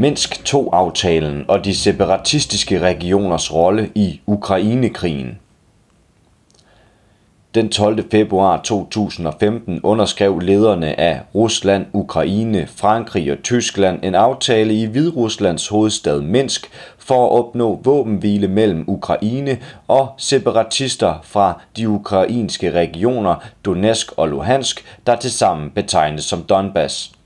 Minsk II-aftalen og de separatistiske regioners rolle i Ukrainekrigen. Den 12. februar 2015 underskrev lederne af Rusland, Ukraine, Frankrig og Tyskland en aftale i Hvideruslands hovedstad Minsk for at opnå våbenhvile mellem Ukraine og separatister fra de ukrainske regioner Donetsk og Luhansk, der tilsammen betegnes som Donbass.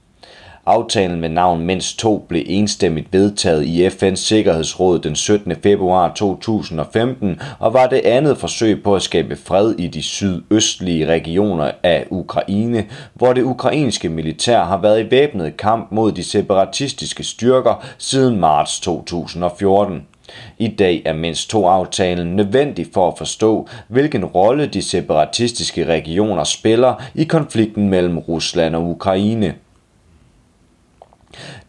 Aftalen med navn Mens 2 blev enstemmigt vedtaget i FN's Sikkerhedsråd den 17. februar 2015 og var det andet forsøg på at skabe fred i de sydøstlige regioner af Ukraine, hvor det ukrainske militær har været i væbnet kamp mod de separatistiske styrker siden marts 2014. I dag er mindst to aftalen nødvendig for at forstå, hvilken rolle de separatistiske regioner spiller i konflikten mellem Rusland og Ukraine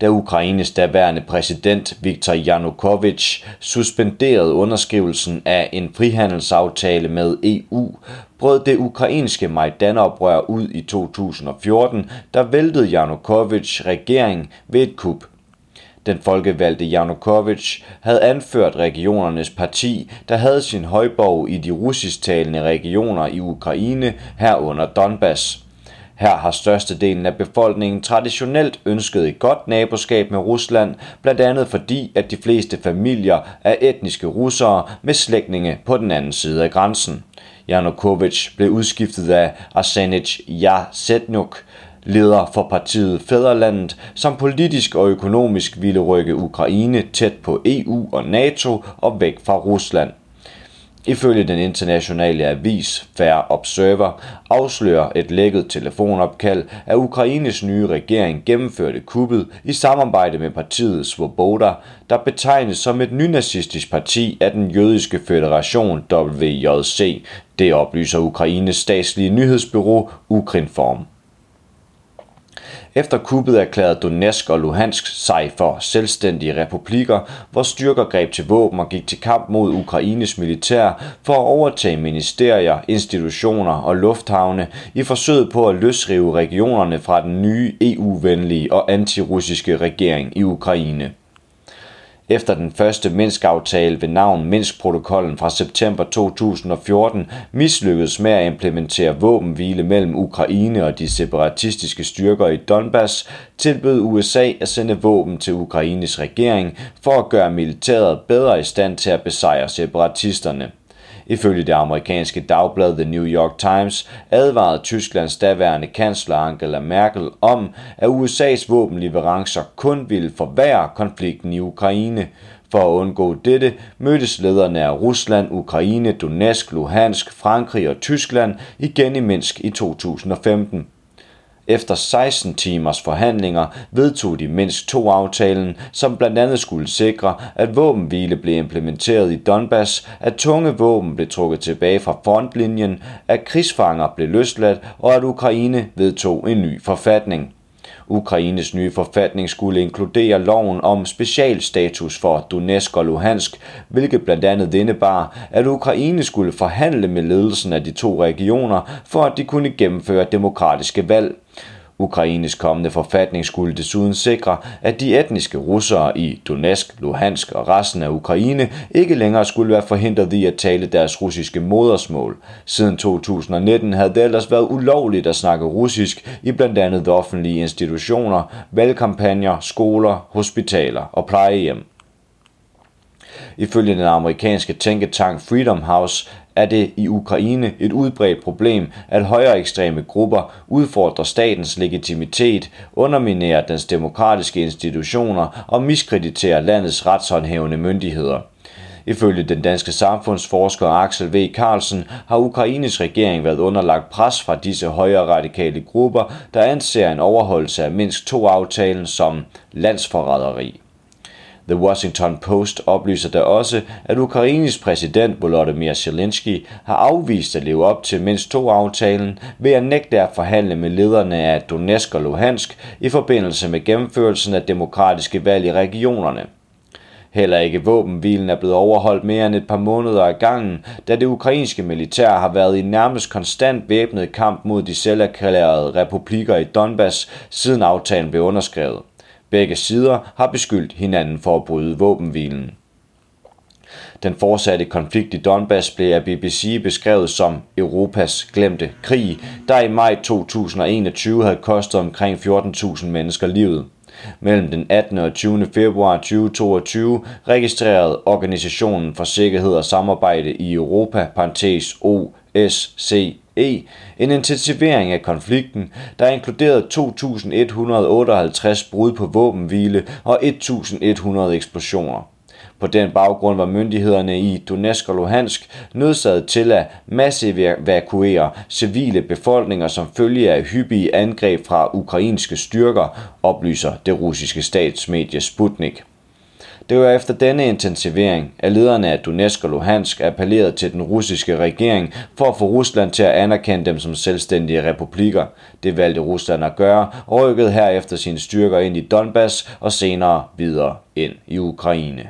da Ukraines daværende præsident Viktor Yanukovych suspenderede underskrivelsen af en frihandelsaftale med EU, brød det ukrainske Majdan-oprør ud i 2014, der væltede Yanukovych regering ved et kup. Den folkevalgte Yanukovych havde anført regionernes parti, der havde sin højborg i de russisktalende regioner i Ukraine herunder Donbass. Her har størstedelen af befolkningen traditionelt ønsket et godt naboskab med Rusland, blandt andet fordi, at de fleste familier er etniske russere med slægtninge på den anden side af grænsen. Janukovic blev udskiftet af Arsenij Jasetnuk, leder for partiet Fæderlandet, som politisk og økonomisk ville rykke Ukraine tæt på EU og NATO og væk fra Rusland. Ifølge den internationale avis Fair Observer afslører et lækket telefonopkald, at Ukraines nye regering gennemførte kuppet i samarbejde med partiet Svoboda, der betegnes som et nynazistisk parti af den jødiske federation WJC. Det oplyser Ukraines statslige nyhedsbyrå Ukrinform. Efter kuppet erklærede Donetsk og Luhansk sig for selvstændige republikker, hvor styrker greb til våben og gik til kamp mod Ukraines militær for at overtage ministerier, institutioner og lufthavne i forsøget på at løsrive regionerne fra den nye EU-venlige og antirussiske regering i Ukraine. Efter den første Minsk-aftale ved navn Minsk-protokollen fra september 2014 mislykkedes med at implementere våbenhvile mellem Ukraine og de separatistiske styrker i Donbass, tilbød USA at sende våben til Ukraines regering for at gøre militæret bedre i stand til at besejre separatisterne. Ifølge det amerikanske dagblad The New York Times advarede Tysklands daværende kansler Angela Merkel om, at USA's våbenleverancer kun ville forværre konflikten i Ukraine. For at undgå dette mødtes lederne af Rusland, Ukraine, Donetsk, Luhansk, Frankrig og Tyskland igen i Minsk i 2015. Efter 16 timers forhandlinger vedtog de Minsk to aftalen, som blandt andet skulle sikre, at våbenhvile blev implementeret i Donbass, at tunge våben blev trukket tilbage fra frontlinjen, at krigsfanger blev løsladt og at Ukraine vedtog en ny forfatning. Ukraines nye forfatning skulle inkludere loven om specialstatus for Donetsk og Luhansk, hvilket blandt andet indebar, at Ukraine skulle forhandle med ledelsen af de to regioner, for at de kunne gennemføre demokratiske valg. Ukraines kommende forfatning skulle desuden sikre, at de etniske russere i Donetsk, Luhansk og resten af Ukraine ikke længere skulle være forhindret i at tale deres russiske modersmål. Siden 2019 havde det ellers været ulovligt at snakke russisk i blandt andet offentlige institutioner, valgkampagner, skoler, hospitaler og plejehjem. Ifølge den amerikanske tænketank Freedom House er det i Ukraine et udbredt problem, at højere ekstreme grupper udfordrer statens legitimitet, underminerer dens demokratiske institutioner og miskrediterer landets retshåndhævende myndigheder. Ifølge den danske samfundsforsker Axel V. Carlsen har Ukraines regering været underlagt pres fra disse højere radikale grupper, der anser en overholdelse af mindst to aftalen som landsforræderi. The Washington Post oplyser da også, at Ukraines præsident Volodymyr Zelensky har afvist at leve op til mindst to aftalen ved at nægte at forhandle med lederne af Donetsk og Luhansk i forbindelse med gennemførelsen af demokratiske valg i regionerne. Heller ikke våbenhvilen er blevet overholdt mere end et par måneder ad gangen, da det ukrainske militær har været i nærmest konstant væbnet kamp mod de selverklærede republikker i Donbass, siden aftalen blev underskrevet. Begge sider har beskyldt hinanden for at bryde våbenhvilen. Den fortsatte konflikt i Donbass blev af BBC beskrevet som Europas glemte krig, der i maj 2021 havde kostet omkring 14.000 mennesker livet. Mellem den 18. og 20. februar 2022 registrerede Organisationen for Sikkerhed og Samarbejde i Europa, parentes OSCE, E, en intensivering af konflikten, der inkluderede 2.158 brud på våbenhvile og 1.100 eksplosioner. På den baggrund var myndighederne i Donetsk og Luhansk nødsaget til at masseevakuere civile befolkninger som følge af hyppige angreb fra ukrainske styrker, oplyser det russiske statsmedie Sputnik. Det var efter denne intensivering, at lederne af Donetsk og Luhansk appellerede til den russiske regering for at få Rusland til at anerkende dem som selvstændige republikker. Det valgte Rusland at gøre og rykkede herefter sine styrker ind i Donbass og senere videre ind i Ukraine.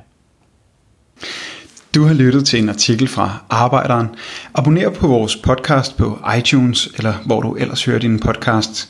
Du har lyttet til en artikel fra Arbejderen. Abonner på vores podcast på iTunes, eller hvor du ellers hører din podcast.